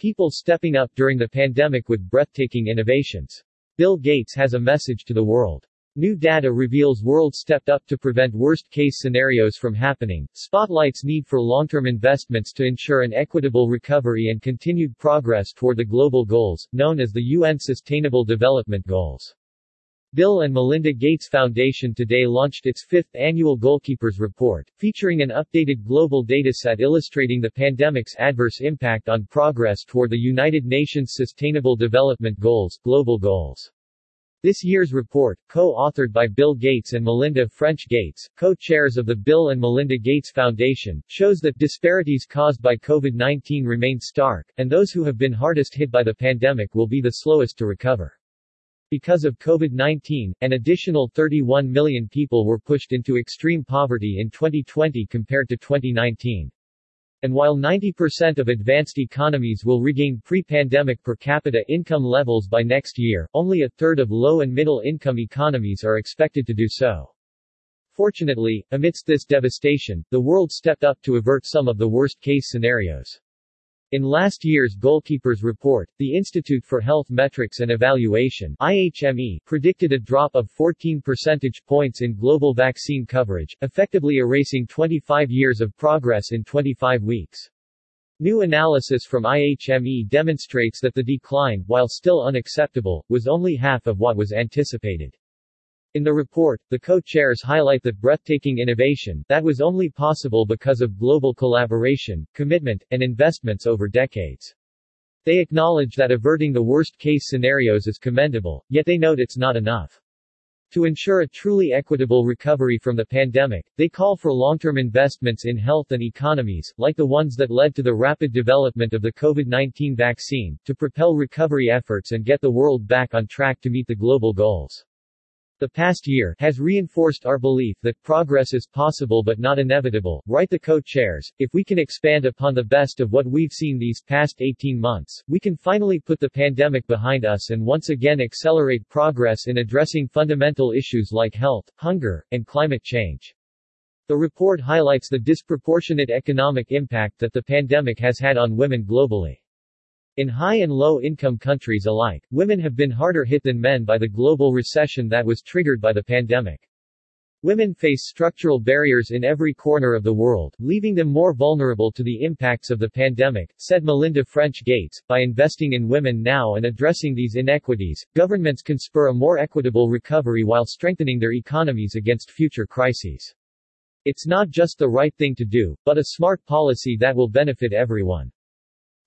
People stepping up during the pandemic with breathtaking innovations. Bill Gates has a message to the world. New data reveals world stepped up to prevent worst-case scenarios from happening, spotlights need for long-term investments to ensure an equitable recovery and continued progress toward the global goals, known as the UN Sustainable Development Goals. Bill and Melinda Gates Foundation today launched its fifth annual Goalkeepers Report, featuring an updated global dataset illustrating the pandemic's adverse impact on progress toward the United Nations Sustainable Development Goals, global goals. This year's report, co-authored by Bill Gates and Melinda French Gates, co-chairs of the Bill and Melinda Gates Foundation, shows that disparities caused by COVID-19 remain stark, and those who have been hardest hit by the pandemic will be the slowest to recover. Because of COVID-19, an additional 31 million people were pushed into extreme poverty in 2020 compared to 2019. And while 90% of advanced economies will regain pre-pandemic per capita income levels by next year, only a third of low and middle income economies are expected to do so. Fortunately, amidst this devastation, the world stepped up to avert some of the worst-case scenarios. In last year's Goalkeepers Report, the Institute for Health Metrics and Evaluation IHME predicted a drop of 14 percentage points in global vaccine coverage, effectively erasing 25 years of progress in 25 weeks. New analysis from IHME demonstrates that the decline, while still unacceptable, was only half of what was anticipated. In the report, the co-chairs highlight that breathtaking innovation that was only possible because of global collaboration, commitment, and investments over decades. They acknowledge that averting the worst-case scenarios is commendable, yet they note it's not enough. To ensure a truly equitable recovery from the pandemic, they call for long-term investments in health and economies, like the ones that led to the rapid development of the COVID-19 vaccine, to propel recovery efforts and get the world back on track to meet the global goals. The past year has reinforced our belief that progress is possible but not inevitable, write the co-chairs. If we can expand upon the best of what we've seen these past 18 months, we can finally put the pandemic behind us and once again accelerate progress in addressing fundamental issues like health, hunger, and climate change. The report highlights the disproportionate economic impact that the pandemic has had on women globally. In high and low income countries alike, women have been harder hit than men by the global recession that was triggered by the pandemic. Women face structural barriers in every corner of the world, leaving them more vulnerable to the impacts of the pandemic, said Melinda French Gates. By investing in women now and addressing these inequities, governments can spur a more equitable recovery while strengthening their economies against future crises. It's not just the right thing to do, but a smart policy that will benefit everyone.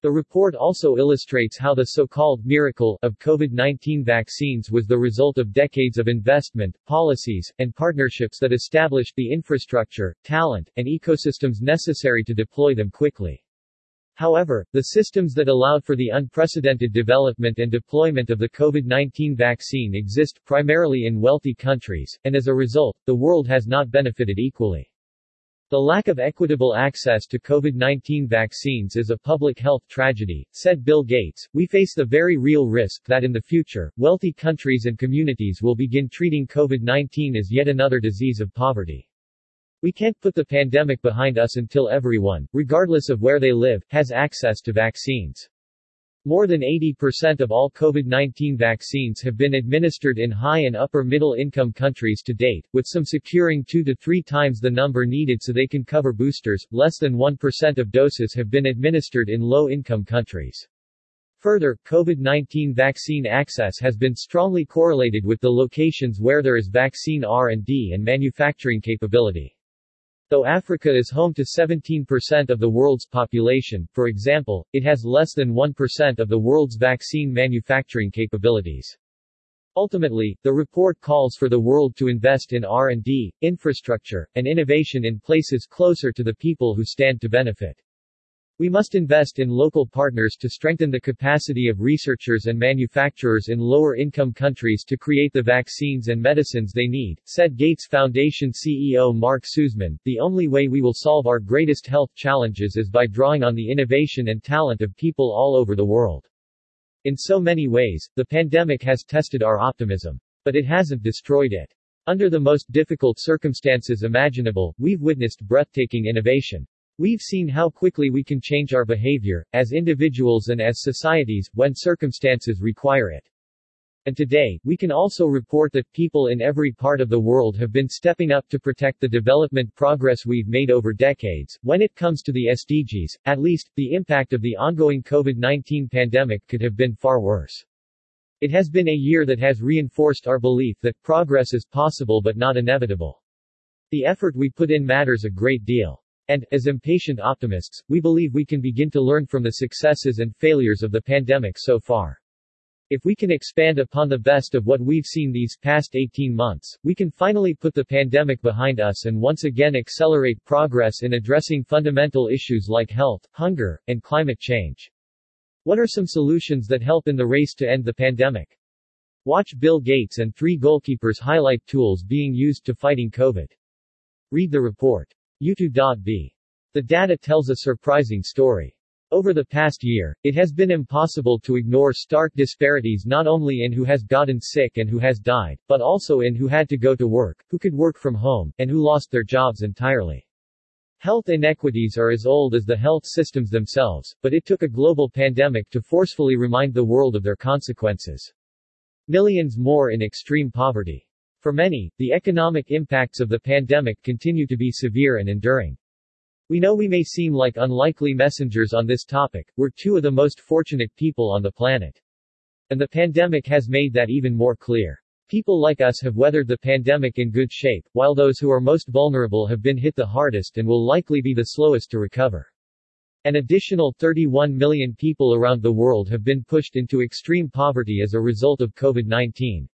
The report also illustrates how the so-called miracle of COVID-19 vaccines was the result of decades of investment, policies, and partnerships that established the infrastructure, talent, and ecosystems necessary to deploy them quickly. However, the systems that allowed for the unprecedented development and deployment of the COVID-19 vaccine exist primarily in wealthy countries, and as a result, the world has not benefited equally. The lack of equitable access to COVID-19 vaccines is a public health tragedy, said Bill Gates. We face the very real risk that in the future, wealthy countries and communities will begin treating COVID-19 as yet another disease of poverty. We can't put the pandemic behind us until everyone, regardless of where they live, has access to vaccines. More than 80% of all COVID-19 vaccines have been administered in high and upper middle income countries to date, with some securing two to three times the number needed so they can cover boosters. Less than 1% of doses have been administered in low income countries. Further, COVID-19 vaccine access has been strongly correlated with the locations where there is vaccine R&D and manufacturing capability. Though Africa is home to 17% of the world's population, for example, it has less than 1% of the world's vaccine manufacturing capabilities. Ultimately, the report calls for the world to invest in R&D, infrastructure, and innovation in places closer to the people who stand to benefit. We must invest in local partners to strengthen the capacity of researchers and manufacturers in lower-income countries to create the vaccines and medicines they need, said Gates Foundation CEO Mark Suzman. The only way we will solve our greatest health challenges is by drawing on the innovation and talent of people all over the world. In so many ways, the pandemic has tested our optimism. But it hasn't destroyed it. Under the most difficult circumstances imaginable, we've witnessed breathtaking innovation. We've seen how quickly we can change our behavior, as individuals and as societies, when circumstances require it. And today, we can also report that people in every part of the world have been stepping up to protect the development progress we've made over decades. When it comes to the SDGs, at least, the impact of the ongoing COVID-19 pandemic could have been far worse. It has been a year that has reinforced our belief that progress is possible but not inevitable. The effort we put in matters a great deal. And, as impatient optimists, we believe we can begin to learn from the successes and failures of the pandemic so far. If we can expand upon the best of what we've seen these past 18 months, we can finally put the pandemic behind us and once again accelerate progress in addressing fundamental issues like health, hunger, and climate change. What are some solutions that help in the race to end the pandemic? Watch Bill Gates and three goalkeepers highlight tools being used to fighting COVID. Read the report. U2.b. The data tells a surprising story. Over the past year, it has been impossible to ignore stark disparities not only in who has gotten sick and who has died, but also in who had to go to work, who could work from home, and who lost their jobs entirely. Health inequities are as old as the health systems themselves, but it took a global pandemic to forcefully remind the world of their consequences. Millions more in extreme poverty. For many, the economic impacts of the pandemic continue to be severe and enduring. We know we may seem like unlikely messengers on this topic, we're two of the most fortunate people on the planet. And the pandemic has made that even more clear. People like us have weathered the pandemic in good shape, while those who are most vulnerable have been hit the hardest and will likely be the slowest to recover. An additional 31 million people around the world have been pushed into extreme poverty as a result of COVID-19.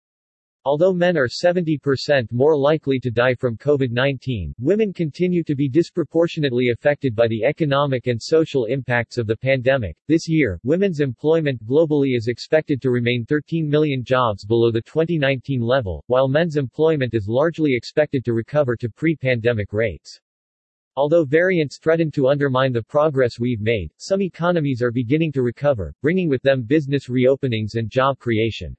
Although men are 70% more likely to die from COVID-19, women continue to be disproportionately affected by the economic and social impacts of the pandemic. This year, women's employment globally is expected to remain 13 million jobs below the 2019 level, while men's employment is largely expected to recover to pre-pandemic rates. Although variants threaten to undermine the progress we've made, some economies are beginning to recover, bringing with them business reopenings and job creation.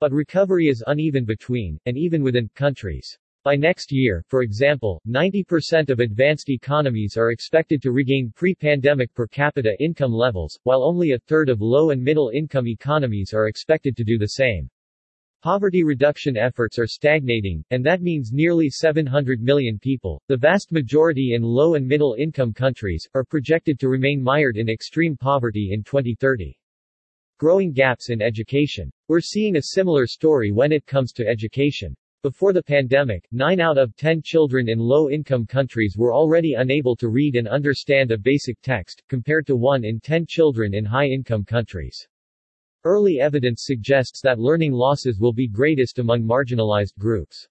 But recovery is uneven between, and even within, countries. By next year, for example, 90% of advanced economies are expected to regain pre-pandemic per capita income levels, while only a third of low and middle income economies are expected to do the same. Poverty reduction efforts are stagnating, and that means nearly 700 million people, the vast majority in low and middle income countries, are projected to remain mired in extreme poverty in 2030. Growing gaps in education. We're seeing a similar story when it comes to education. Before the pandemic, 9 out of 10 children in low-income countries were already unable to read and understand a basic text, compared to 1 in 10 children in high-income countries. Early evidence suggests that learning losses will be greatest among marginalized groups.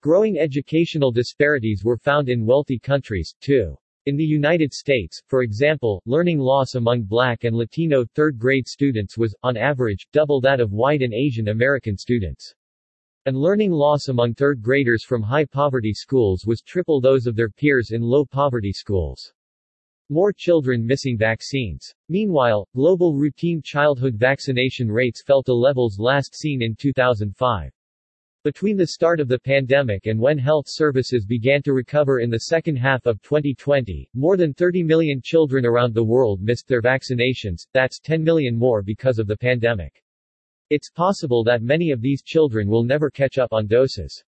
Growing educational disparities were found in wealthy countries, too. In the United States, for example, learning loss among Black and Latino third-grade students was, on average, double that of white and Asian American students. And learning loss among third graders from high-poverty schools was triple those of their peers in low-poverty schools. More children missing vaccines. Meanwhile, global routine childhood vaccination rates fell to levels last seen in 2005. Between the start of the pandemic and when health services began to recover in the second half of 2020, more than 30 million children around the world missed their vaccinations, that's 10 million more because of the pandemic. It's possible that many of these children will never catch up on doses.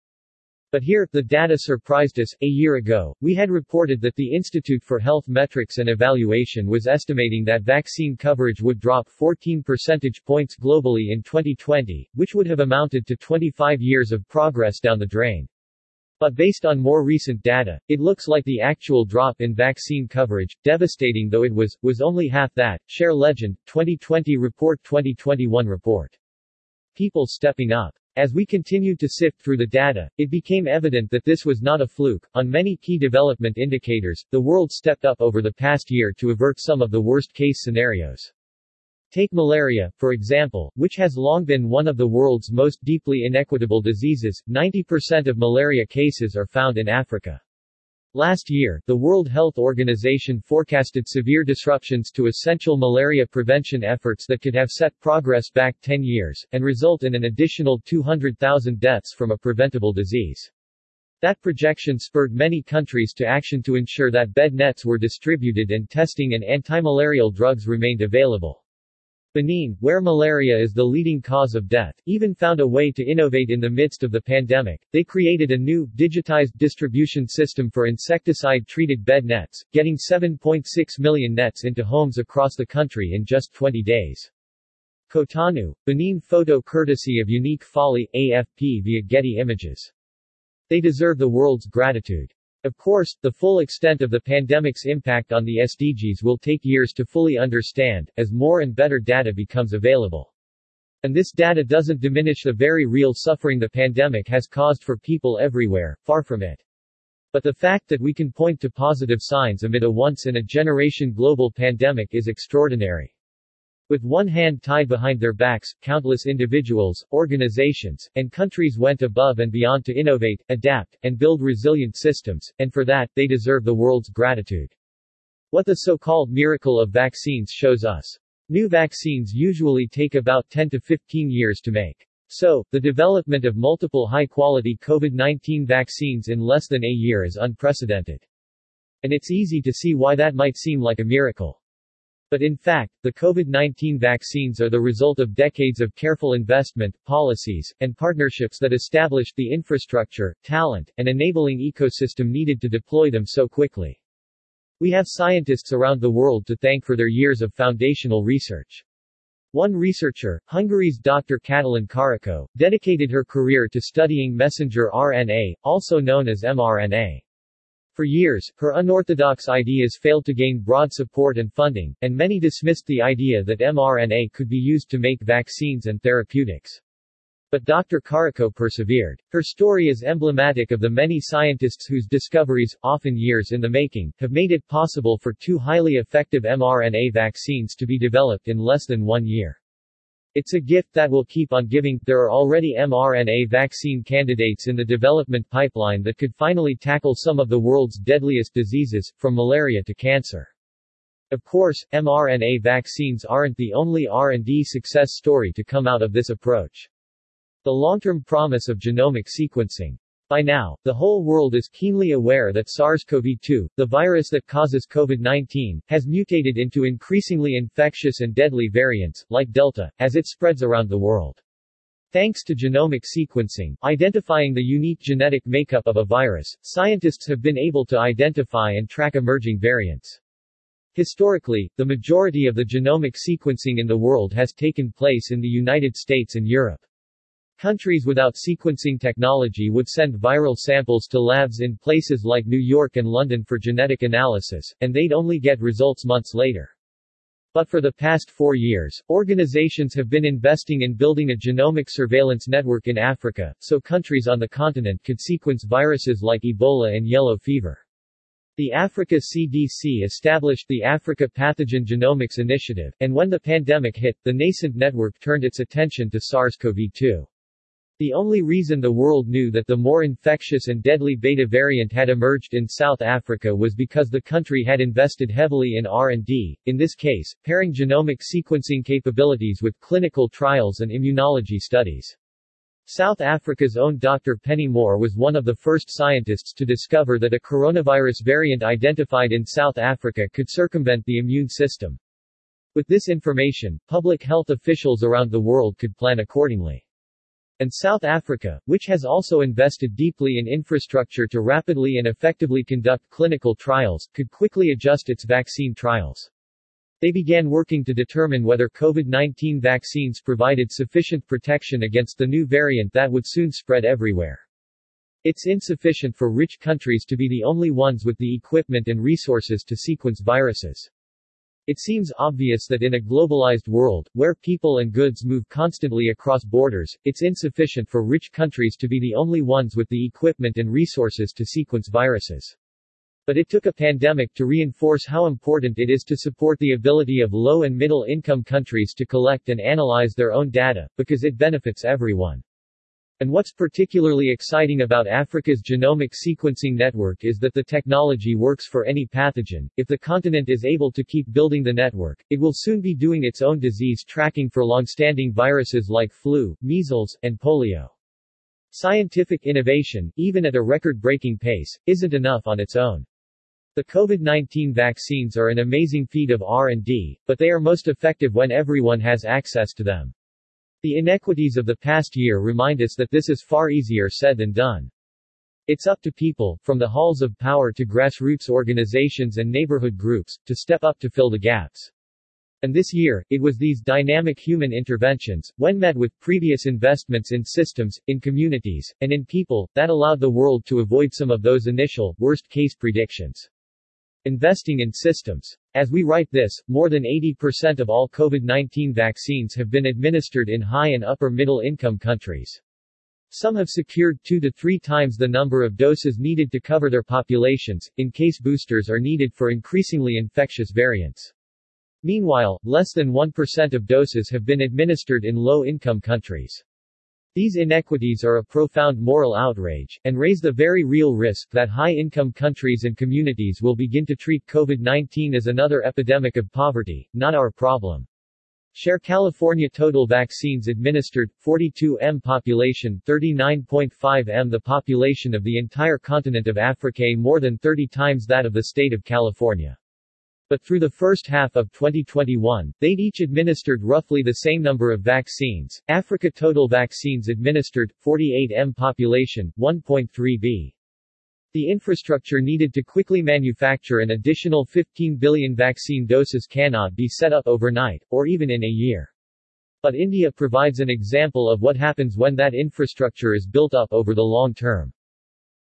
But here, the data surprised us. A year ago, we had reported that the Institute for Health Metrics and Evaluation was estimating that vaccine coverage would drop 14 percentage points globally in 2020, which would have amounted to 25 years of progress down the drain. But based on more recent data, it looks like the actual drop in vaccine coverage, devastating though it was, was only half that. Share Legend, 2020 Report 2021 Report. People stepping up. As we continued to sift through the data, it became evident that this was not a fluke. On many key development indicators, the world stepped up over the past year to avert some of the worst case scenarios. Take malaria, for example, which has long been one of the world's most deeply inequitable diseases. 90% of malaria cases are found in Africa. Last year, the World Health Organization forecasted severe disruptions to essential malaria prevention efforts that could have set progress back 10 years, and result in an additional 200,000 deaths from a preventable disease. That projection spurred many countries to action to ensure that bed nets were distributed and testing and antimalarial drugs remained available. Benin, where malaria is the leading cause of death, even found a way to innovate in the midst of the pandemic. They created a new, digitized distribution system for insecticide-treated bed nets, getting 7.6 million nets into homes across the country in just 20 days. Cotonou, Benin photo courtesy of Yanick Folly, AFP via Getty Images. They deserve the world's gratitude. Of course, the full extent of the pandemic's impact on the SDGs will take years to fully understand, as more and better data becomes available. And this data doesn't diminish the very real suffering the pandemic has caused for people everywhere, far from it. But the fact that we can point to positive signs amid a once-in-a-generation global pandemic is extraordinary. With one hand tied behind their backs, countless individuals, organizations, and countries went above and beyond to innovate, adapt, and build resilient systems, and for that, they deserve the world's gratitude. What the so-called miracle of vaccines shows us. New vaccines usually take about 10 to 15 years to make. So, the development of multiple high-quality COVID-19 vaccines in less than a year is unprecedented. And it's easy to see why that might seem like a miracle. But in fact, the COVID-19 vaccines are the result of decades of careful investment, policies, and partnerships that established the infrastructure, talent, and enabling ecosystem needed to deploy them so quickly. We have scientists around the world to thank for their years of foundational research. One researcher, Hungary's Dr. Katalin Karikó, dedicated her career to studying messenger RNA, also known as mRNA. For years, her unorthodox ideas failed to gain broad support and funding, and many dismissed the idea that mRNA could be used to make vaccines and therapeutics. But Dr. Karikó persevered. Her story is emblematic of the many scientists whose discoveries, often years in the making, have made it possible for two highly effective mRNA vaccines to be developed in less than one year. It's a gift that will keep on giving. There are already mRNA vaccine candidates in the development pipeline that could finally tackle some of the world's deadliest diseases, from malaria to cancer. Of course, mRNA vaccines aren't the only R&D success story to come out of this approach. The long-term promise of genomic sequencing by now, the whole world is keenly aware that SARS-CoV-2, the virus that causes COVID-19, has mutated into increasingly infectious and deadly variants, like Delta, as it spreads around the world. Thanks to genomic sequencing, identifying the unique genetic makeup of a virus, scientists have been able to identify and track emerging variants. Historically, the majority of the genomic sequencing in the world has taken place in the United States and Europe. Countries without sequencing technology would send viral samples to labs in places like New York and London for genetic analysis, and they'd only get results months later. But for the past four years, organizations have been investing in building a genomic surveillance network in Africa, so countries on the continent could sequence viruses like Ebola and yellow fever. The Africa CDC established the Africa Pathogen Genomics Initiative, and when the pandemic hit, the nascent network turned its attention to SARS-CoV-2. The only reason the world knew that the more infectious and deadly beta variant had emerged in South Africa was because the country had invested heavily in R&D, in this case, pairing genomic sequencing capabilities with clinical trials and immunology studies. South Africa's own Dr. Penny Moore was one of the first scientists to discover that a coronavirus variant identified in South Africa could circumvent the immune system. With this information, public health officials around the world could plan accordingly and South Africa, which has also invested deeply in infrastructure to rapidly and effectively conduct clinical trials, could quickly adjust its vaccine trials. They began working to determine whether COVID-19 vaccines provided sufficient protection against the new variant that would soon spread everywhere. It's insufficient for rich countries to be the only ones with the equipment and resources to sequence viruses. It seems obvious that in a globalized world, where people and goods move constantly across borders, it's insufficient for rich countries to be the only ones with the equipment and resources to sequence viruses. But it took a pandemic to reinforce how important it is to support the ability of low and middle income countries to collect and analyze their own data, because it benefits everyone. And what's particularly exciting about Africa's genomic sequencing network is that the technology works for any pathogen. If the continent is able to keep building the network, it will soon be doing its own disease tracking for long-standing viruses like flu, measles, and polio. Scientific innovation, even at a record-breaking pace, isn't enough on its own. The COVID-19 vaccines are an amazing feat of R&D, but they are most effective when everyone has access to them. The inequities of the past year remind us that this is far easier said than done. It's up to people, from the halls of power to grassroots organizations and neighborhood groups, to step up to fill the gaps. And this year, it was these dynamic human interventions, when met with previous investments in systems, in communities, and in people, that allowed the world to avoid some of those initial, worst-case predictions. Investing in systems. As we write this, more than 80% of all COVID-19 vaccines have been administered in high and upper middle income countries. Some have secured two to three times the number of doses needed to cover their populations, in case boosters are needed for increasingly infectious variants. Meanwhile, less than 1% of doses have been administered in low-income countries. These inequities are a profound moral outrage, and raise the very real risk that high-income countries and communities will begin to treat COVID-19 as another epidemic of poverty, not our problem. Share California total vaccines administered, 42 m population 39.5 m The population of the entire continent of Africa more than 30 times that of the state of California but through the first half of 2021, they'd each administered roughly the same number of vaccines. Africa total vaccines administered, 48 M population, 1.3 B. The infrastructure needed to quickly manufacture an additional 15 billion vaccine doses cannot be set up overnight, or even in a year. But India provides an example of what happens when that infrastructure is built up over the long term.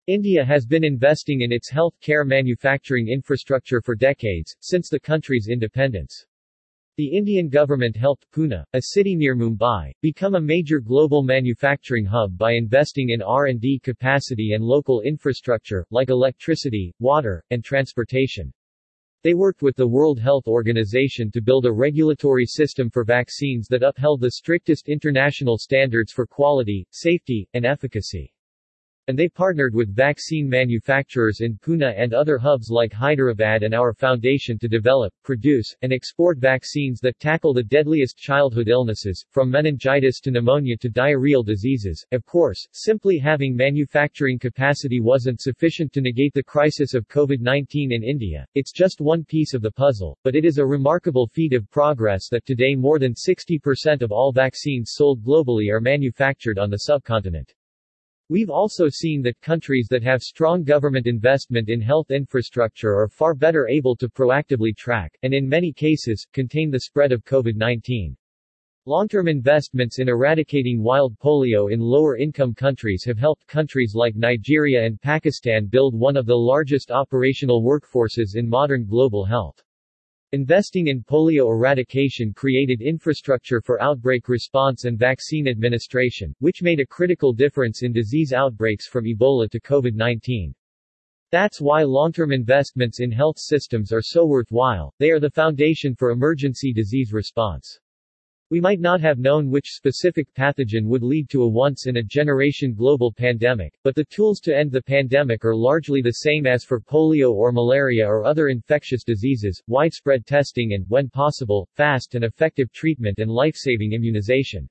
India has been investing in its health care manufacturing infrastructure for decades, since the country's independence. The Indian government helped Pune, a city near Mumbai, become a major global manufacturing hub by investing in R&D capacity and local infrastructure, like electricity, water, and transportation. They worked with the World Health Organization to build a regulatory system for vaccines that upheld the strictest international standards for quality, safety, and efficacy and they partnered with vaccine manufacturers in Pune and other hubs like Hyderabad and our foundation to develop, produce, and export vaccines that tackle the deadliest childhood illnesses, from meningitis to pneumonia to diarrheal diseases. Of course, simply having manufacturing capacity wasn't sufficient to negate the crisis of COVID-19 in India, it's just one piece of the puzzle, but it is a remarkable feat of progress that today more than 60% of all vaccines sold globally are manufactured on the subcontinent. We've also seen that countries that have strong government investment in health infrastructure are far better able to proactively track, and in many cases, contain the spread of COVID-19. Long-term investments in eradicating wild polio in lower-income countries have helped countries like Nigeria and Pakistan build one of the largest operational workforces in modern global health. Investing in polio eradication created infrastructure for outbreak response and vaccine administration, which made a critical difference in disease outbreaks from Ebola to COVID-19. That's why long-term investments in health systems are so worthwhile, they are the foundation for emergency disease response. We might not have known which specific pathogen would lead to a once-in-a-generation global pandemic, but the tools to end the pandemic are largely the same as for polio or malaria or other infectious diseases, widespread testing and, when possible, fast and effective treatment and life-saving immunization.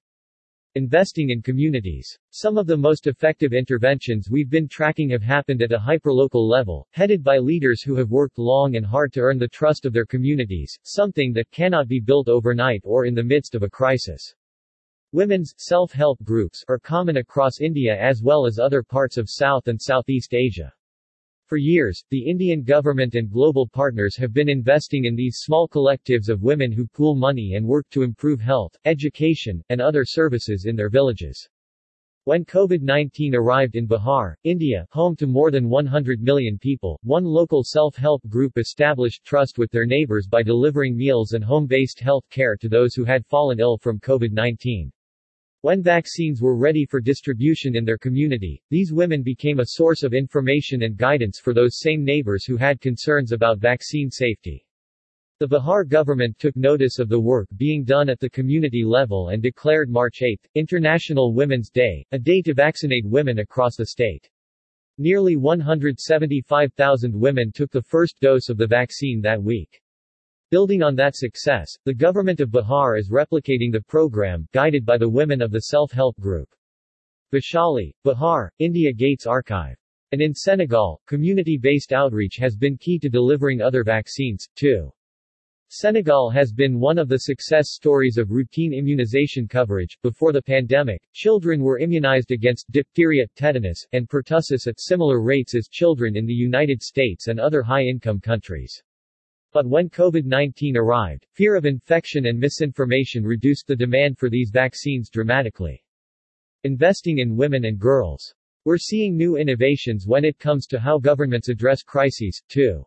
Investing in communities. Some of the most effective interventions we've been tracking have happened at a hyperlocal level, headed by leaders who have worked long and hard to earn the trust of their communities, something that cannot be built overnight or in the midst of a crisis. Women's self-help groups are common across India as well as other parts of South and Southeast Asia. For years, the Indian government and global partners have been investing in these small collectives of women who pool money and work to improve health, education, and other services in their villages. When COVID-19 arrived in Bihar, India, home to more than 100 million people, one local self-help group established trust with their neighbors by delivering meals and home-based health care to those who had fallen ill from COVID-19. When vaccines were ready for distribution in their community, these women became a source of information and guidance for those same neighbors who had concerns about vaccine safety. The Bihar government took notice of the work being done at the community level and declared March 8, International Women's Day, a day to vaccinate women across the state. Nearly 175,000 women took the first dose of the vaccine that week. Building on that success, the government of Bihar is replicating the program, guided by the women of the self-help group. Vaishali, Bihar, India Gates Archive. And in Senegal, community-based outreach has been key to delivering other vaccines, too. Senegal has been one of the success stories of routine immunization coverage. Before the pandemic, children were immunized against diphtheria, tetanus, and pertussis at similar rates as children in the United States and other high-income countries. But when COVID-19 arrived, fear of infection and misinformation reduced the demand for these vaccines dramatically. Investing in women and girls. We're seeing new innovations when it comes to how governments address crises, too.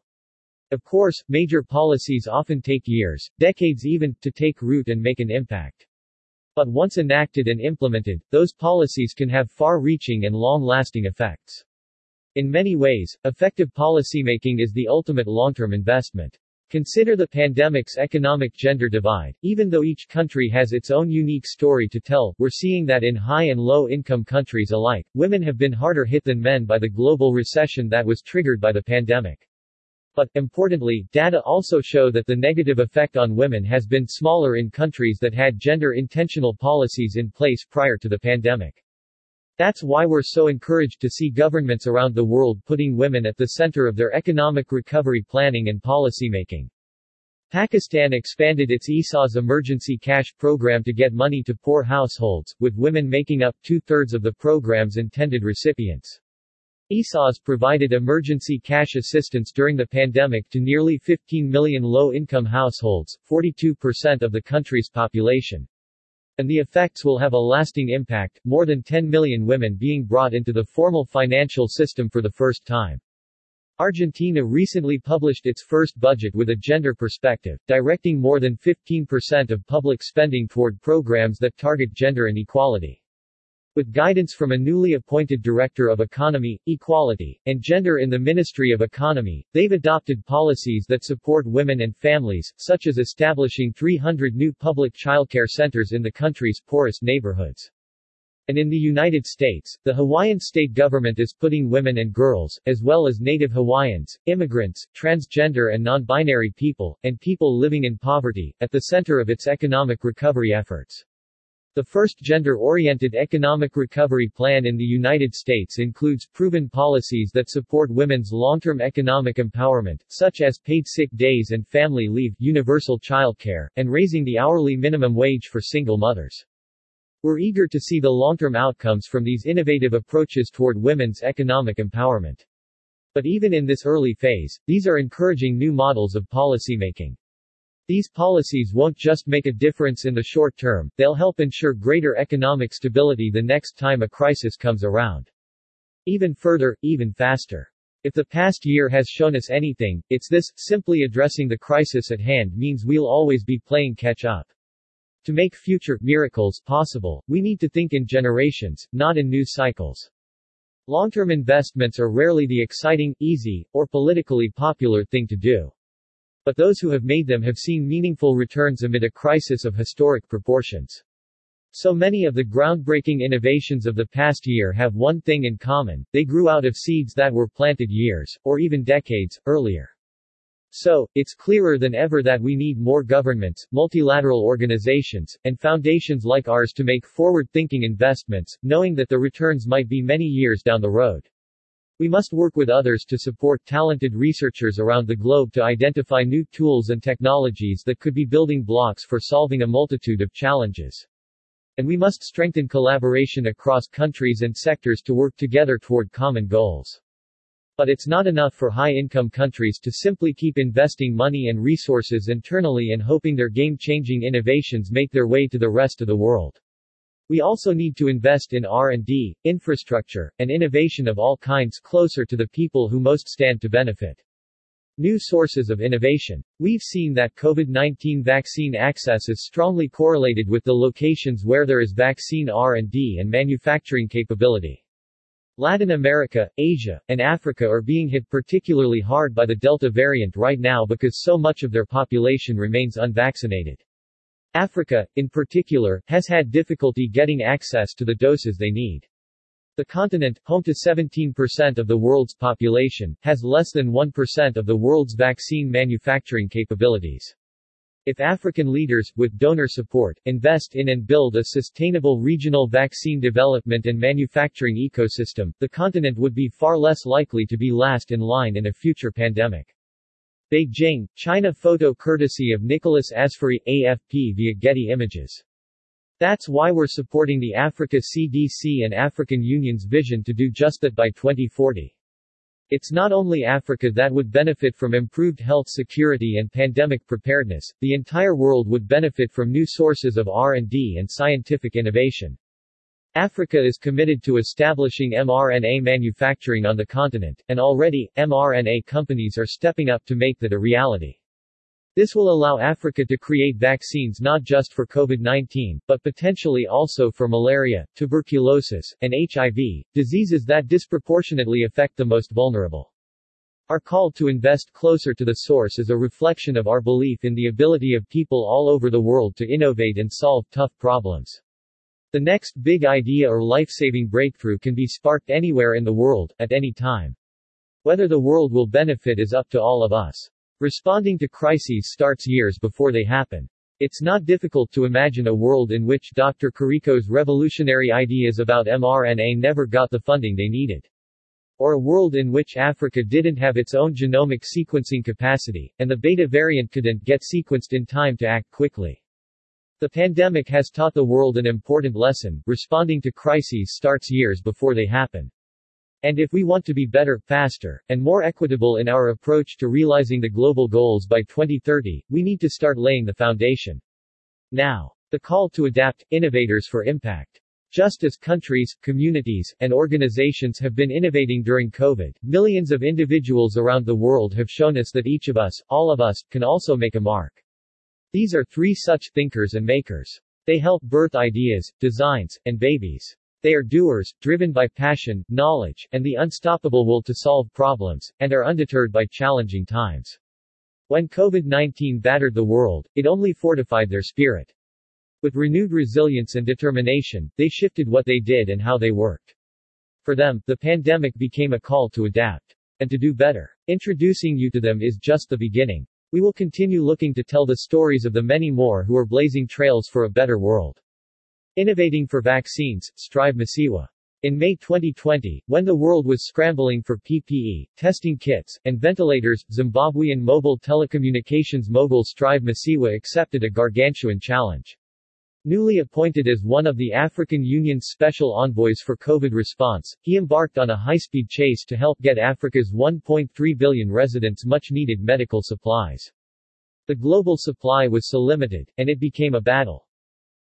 Of course, major policies often take years, decades even, to take root and make an impact. But once enacted and implemented, those policies can have far-reaching and long-lasting effects. In many ways, effective policymaking is the ultimate long-term investment. Consider the pandemic's economic gender divide. Even though each country has its own unique story to tell, we're seeing that in high and low income countries alike, women have been harder hit than men by the global recession that was triggered by the pandemic. But, importantly, data also show that the negative effect on women has been smaller in countries that had gender-intentional policies in place prior to the pandemic. That's why we're so encouraged to see governments around the world putting women at the center of their economic recovery planning and policymaking. Pakistan expanded its Ehsaas emergency cash program to get money to poor households, with women making up two-thirds of the program's intended recipients. Ehsaas provided emergency cash assistance during the pandemic to nearly 15 million low-income households, 42% of the country's population. And the effects will have a lasting impact, more than 10 million women being brought into the formal financial system for the first time. Argentina recently published its first budget with a gender perspective, directing more than 15% of public spending toward programs that target gender inequality. With guidance from a newly appointed Director of Economy, Equality, and Gender in the Ministry of Economy, they've adopted policies that support women and families, such as establishing 300 new public childcare centers in the country's poorest neighborhoods. And in the United States, the Hawaiian state government is putting women and girls, as well as Native Hawaiians, immigrants, transgender and non-binary people, and people living in poverty, at the center of its economic recovery efforts. The first gender-oriented economic recovery plan in the United States includes proven policies that support women's long-term economic empowerment, such as paid sick days and family leave, universal childcare, and raising the hourly minimum wage for single mothers. We're eager to see the long-term outcomes from these innovative approaches toward women's economic empowerment. But even in this early phase, these are encouraging new models of policymaking. These policies won't just make a difference in the short term, they'll help ensure greater economic stability the next time a crisis comes around. Even further, even faster. If the past year has shown us anything, it's this, simply addressing the crisis at hand means we'll always be playing catch up. To make future miracles possible, we need to think in generations, not in news cycles. Long-term investments are rarely the exciting, easy, or politically popular thing to do. But those who have made them have seen meaningful returns amid a crisis of historic proportions. So many of the groundbreaking innovations of the past year have one thing in common, they grew out of seeds that were planted years, or even decades, earlier. So, it's clearer than ever that we need more governments, multilateral organizations, and foundations like ours to make forward-thinking investments, knowing that the returns might be many years down the road. We must work with others to support talented researchers around the globe to identify new tools and technologies that could be building blocks for solving a multitude of challenges. And we must strengthen collaboration across countries and sectors to work together toward common goals. But it's not enough for high-income countries to simply keep investing money and resources internally and hoping their game-changing innovations make their way to the rest of the world. We also need to invest in R&D, infrastructure, and innovation of all kinds closer to the people who most stand to benefit. New sources of innovation. We've seen that COVID-19 vaccine access is strongly correlated with the locations where there is vaccine R&D and manufacturing capability. Latin America, Asia, and Africa are being hit particularly hard by the Delta variant right now because so much of their population remains unvaccinated. Africa, in particular, has had difficulty getting access to the doses they need. The continent, home to 17% of the world's population, has less than 1% of the world's vaccine manufacturing capabilities. If African leaders, with donor support, invest in and build a sustainable regional vaccine development and manufacturing ecosystem, the continent would be far less likely to be last in line in a future pandemic. Beijing, China Photo courtesy of Nicolas Asfouri, AFP via Getty Images. That's why we're supporting the Africa CDC and African Union's vision to do just that by 2040. It's not only Africa that would benefit from improved health security and pandemic preparedness, the entire world would benefit from new sources of R&D and scientific innovation. Africa is committed to establishing mRNA manufacturing on the continent, and already, mRNA companies are stepping up to make that a reality. This will allow Africa to create vaccines not just for COVID-19, but potentially also for malaria, tuberculosis, and HIV, diseases that disproportionately affect the most vulnerable. Our call to invest closer to the source is a reflection of our belief in the ability of people all over the world to innovate and solve tough problems. The next big idea or life-saving breakthrough can be sparked anywhere in the world, at any time. Whether the world will benefit is up to all of us. Responding to crises starts years before they happen. It's not difficult to imagine a world in which Dr. Kariko's revolutionary ideas about mRNA never got the funding they needed. Or a world in which Africa didn't have its own genomic sequencing capacity, and the beta variant couldn't get sequenced in time to act quickly. The pandemic has taught the world an important lesson, responding to crises starts years before they happen. And if we want to be better, faster, and more equitable in our approach to realizing the global goals by 2030, we need to start laying the foundation. Now. The call to adapt, innovators for impact. Just as countries, communities, and organizations have been innovating during COVID, millions of individuals around the world have shown us that each of us, all of us, can also make a mark. These are three such thinkers and makers. They help birth ideas, designs, and babies. They are doers, driven by passion, knowledge, and the unstoppable will to solve problems, and are undeterred by challenging times. When COVID-19 battered the world, it only fortified their spirit. With renewed resilience and determination, they shifted what they did and how they worked. For them, the pandemic became a call to adapt and to do better. Introducing you to them is just the beginning. We will continue looking to tell the stories of the many more who are blazing trails for a better world. Innovating for Vaccines, Strive Masiyiwa. In May 2020, when the world was scrambling for PPE, testing kits, and ventilators, Zimbabwean mobile telecommunications mogul Strive Masiyiwa accepted a gargantuan challenge. Newly appointed as one of the African Union's special envoys for COVID response, he embarked on a high-speed chase to help get Africa's 1.3 billion residents much-needed medical supplies. The global supply was so limited, and it became a battle.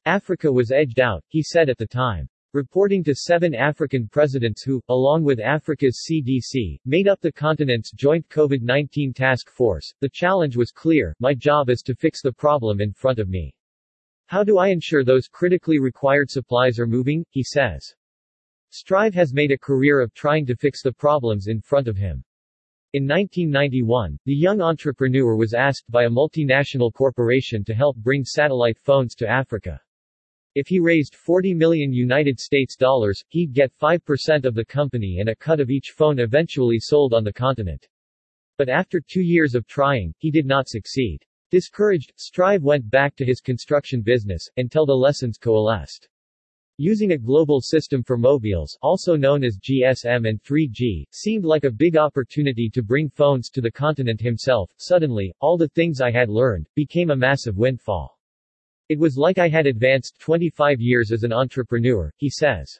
Africa was edged out, he said at the time. Reporting to seven African presidents who, along with Africa's CDC, made up the continent's joint COVID-19 task force, the challenge was clear, my job is to fix the problem in front of me. How do I ensure those critically required supplies are moving, he says. Strive has made a career of trying to fix the problems in front of him. In 1991, the young entrepreneur was asked by a multinational corporation to help bring satellite phones to Africa. If he raised 40 million United States dollars, he'd get 5% of the company and a cut of each phone eventually sold on the continent. But after two years of trying, he did not succeed. Discouraged, Strive went back to his construction business, until the lessons coalesced. Using a global system for mobiles, also known as GSM and 3G, seemed like a big opportunity to bring phones to the continent himself. Suddenly, all the things I had learned, became a massive windfall. It was like I had advanced 25 years as an entrepreneur, he says.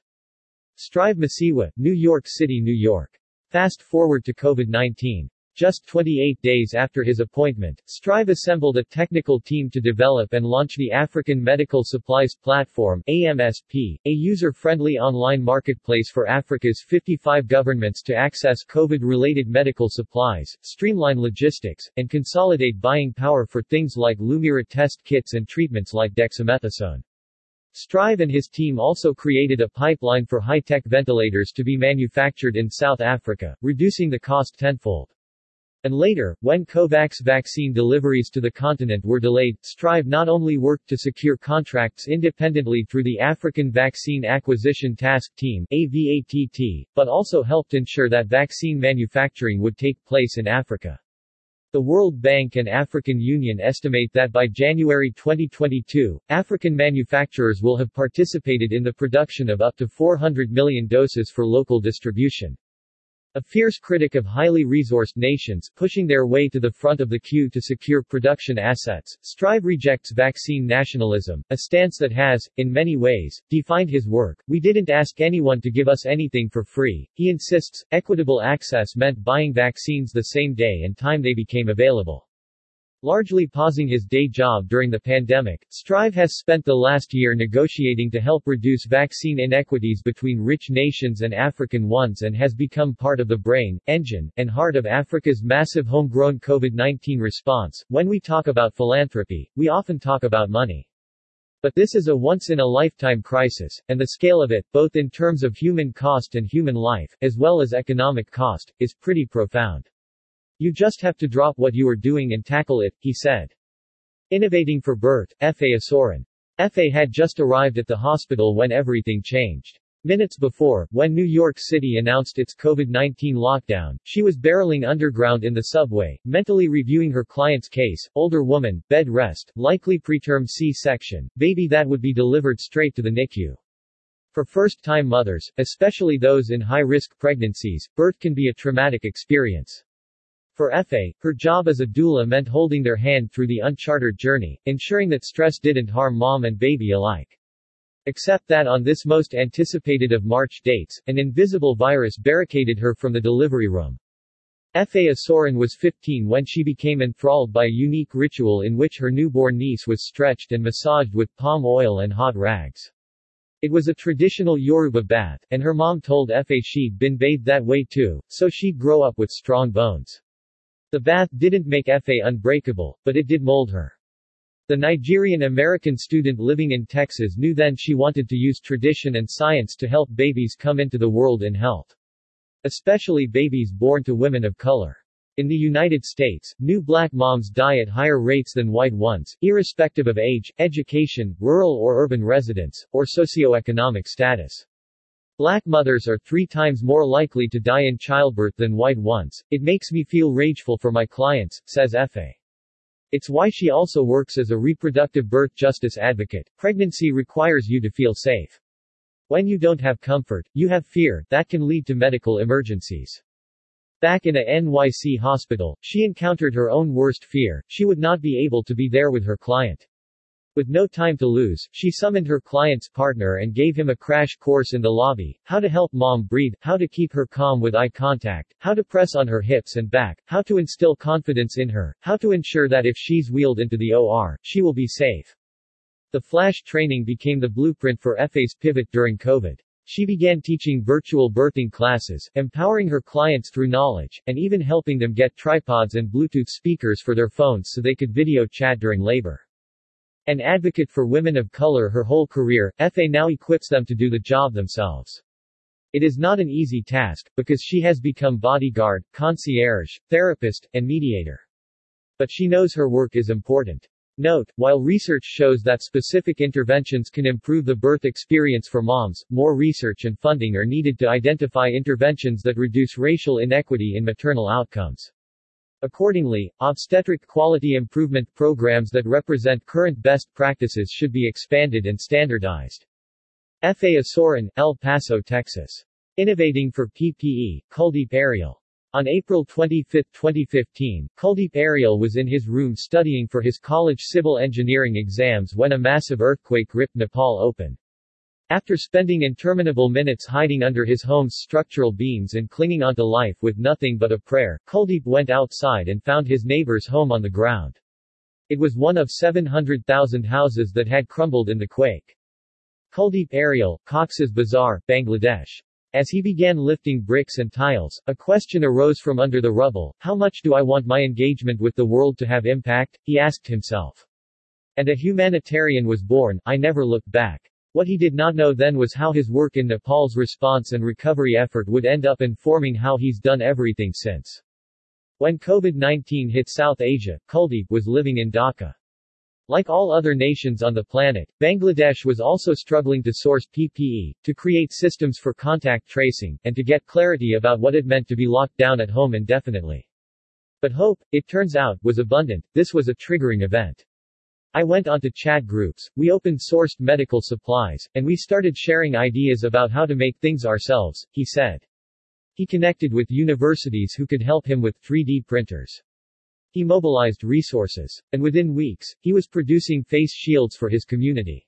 Strive Masiyiwa, New York City, New York. Fast forward to COVID-19. Just 28 days after his appointment, Strive assembled a technical team to develop and launch the African Medical Supplies Platform AMSP, a user-friendly online marketplace for Africa's 55 governments to access COVID-related medical supplies, streamline logistics, and consolidate buying power for things like Lumira test kits and treatments like dexamethasone. Strive and his team also created a pipeline for high-tech ventilators to be manufactured in South Africa, reducing the cost tenfold. And later, when COVAX vaccine deliveries to the continent were delayed, Strive not only worked to secure contracts independently through the African Vaccine Acquisition Task Team AVATT, but also helped ensure that vaccine manufacturing would take place in Africa. The World Bank and African Union estimate that by January 2022, African manufacturers will have participated in the production of up to 400 million doses for local distribution. A fierce critic of highly resourced nations pushing their way to the front of the queue to secure production assets, Strive rejects vaccine nationalism, a stance that has, in many ways, defined his work. We didn't ask anyone to give us anything for free, he insists. Equitable access meant buying vaccines the same day and time they became available. Largely pausing his day job during the pandemic, Strive has spent the last year negotiating to help reduce vaccine inequities between rich nations and African ones and has become part of the brain, engine, and heart of Africa's massive homegrown COVID-19 response. When we talk about philanthropy, we often talk about money. But this is a once-in-a-lifetime crisis, and the scale of it, both in terms of human cost and human life, as well as economic cost, is pretty profound. You just have to drop what you are doing and tackle it, he said. Innovating for birth, F.A. Asoran. F.A. had just arrived at the hospital when everything changed. Minutes before, when New York City announced its COVID-19 lockdown, she was barreling underground in the subway, mentally reviewing her client's case, older woman, bed rest, likely preterm C-section, baby that would be delivered straight to the NICU. For first-time mothers, especially those in high-risk pregnancies, birth can be a traumatic experience. For F.A., her job as a doula meant holding their hand through the uncharted journey, ensuring that stress didn't harm mom and baby alike. Except that on this most anticipated of March dates, an invisible virus barricaded her from the delivery room. F.A. Asorin was 15 when she became enthralled by a unique ritual in which her newborn niece was stretched and massaged with palm oil and hot rags. It was a traditional Yoruba bath, and her mom told F.A. she'd been bathed that way too, so she'd grow up with strong bones. The bath didn't make F.A. unbreakable, but it did mold her. The Nigerian-American student living in Texas knew then she wanted to use tradition and science to help babies come into the world in health. Especially babies born to women of color. In the United States, new black moms die at higher rates than white ones, irrespective of age, education, rural or urban residence, or socioeconomic status. Black mothers are three times more likely to die in childbirth than white ones. It makes me feel rageful for my clients, says F.A. It's why she also works as a reproductive birth justice advocate. Pregnancy requires you to feel safe. When you don't have comfort, you have fear, that can lead to medical emergencies. Back in a NYC hospital, she encountered her own worst fear, she would not be able to be there with her client. With no time to lose, she summoned her client's partner and gave him a crash course in the lobby, how to help mom breathe, how to keep her calm with eye contact, how to press on her hips and back, how to instill confidence in her, how to ensure that if she's wheeled into the OR, she will be safe. The flash training became the blueprint for FA's pivot during COVID. She began teaching virtual birthing classes, empowering her clients through knowledge, and even helping them get tripods and Bluetooth speakers for their phones so they could video chat during labor. An advocate for women of color her whole career, FA now equips them to do the job themselves. It is not an easy task, because she has become bodyguard, concierge, therapist, and mediator. But she knows her work is important. Note, while research shows that specific interventions can improve the birth experience for moms, more research and funding are needed to identify interventions that reduce racial inequity in maternal outcomes. Accordingly, obstetric quality improvement programs that represent current best practices should be expanded and standardized. F.A. Asoran, El Paso, Texas. Innovating for PPE, Kuldeep Aryal. On April 25, 2015, Kuldeep Aryal was in his room studying for his college civil engineering exams when a massive earthquake ripped Nepal open. After spending interminable minutes hiding under his home's structural beams and clinging onto life with nothing but a prayer, Kuldeep went outside and found his neighbor's home on the ground. It was one of 700,000 houses that had crumbled in the quake. Kuldeep Aryal, Cox's Bazar, Bangladesh. As he began lifting bricks and tiles, a question arose from under the rubble, how much do I want my engagement with the world to have impact, he asked himself. And a humanitarian was born, I never looked back. What he did not know then was how his work in Nepal's response and recovery effort would end up informing how he's done everything since. When COVID-19 hit South Asia, Kuldeep was living in Dhaka. Like all other nations on the planet, Bangladesh was also struggling to source PPE, to create systems for contact tracing, and to get clarity about what it meant to be locked down at home indefinitely. But hope, it turns out, was abundant. This was a triggering event. I went onto chat groups, we open sourced medical supplies, and we started sharing ideas about how to make things ourselves, he said. He connected with universities who could help him with 3D printers. He mobilized resources. And within weeks, he was producing face shields for his community.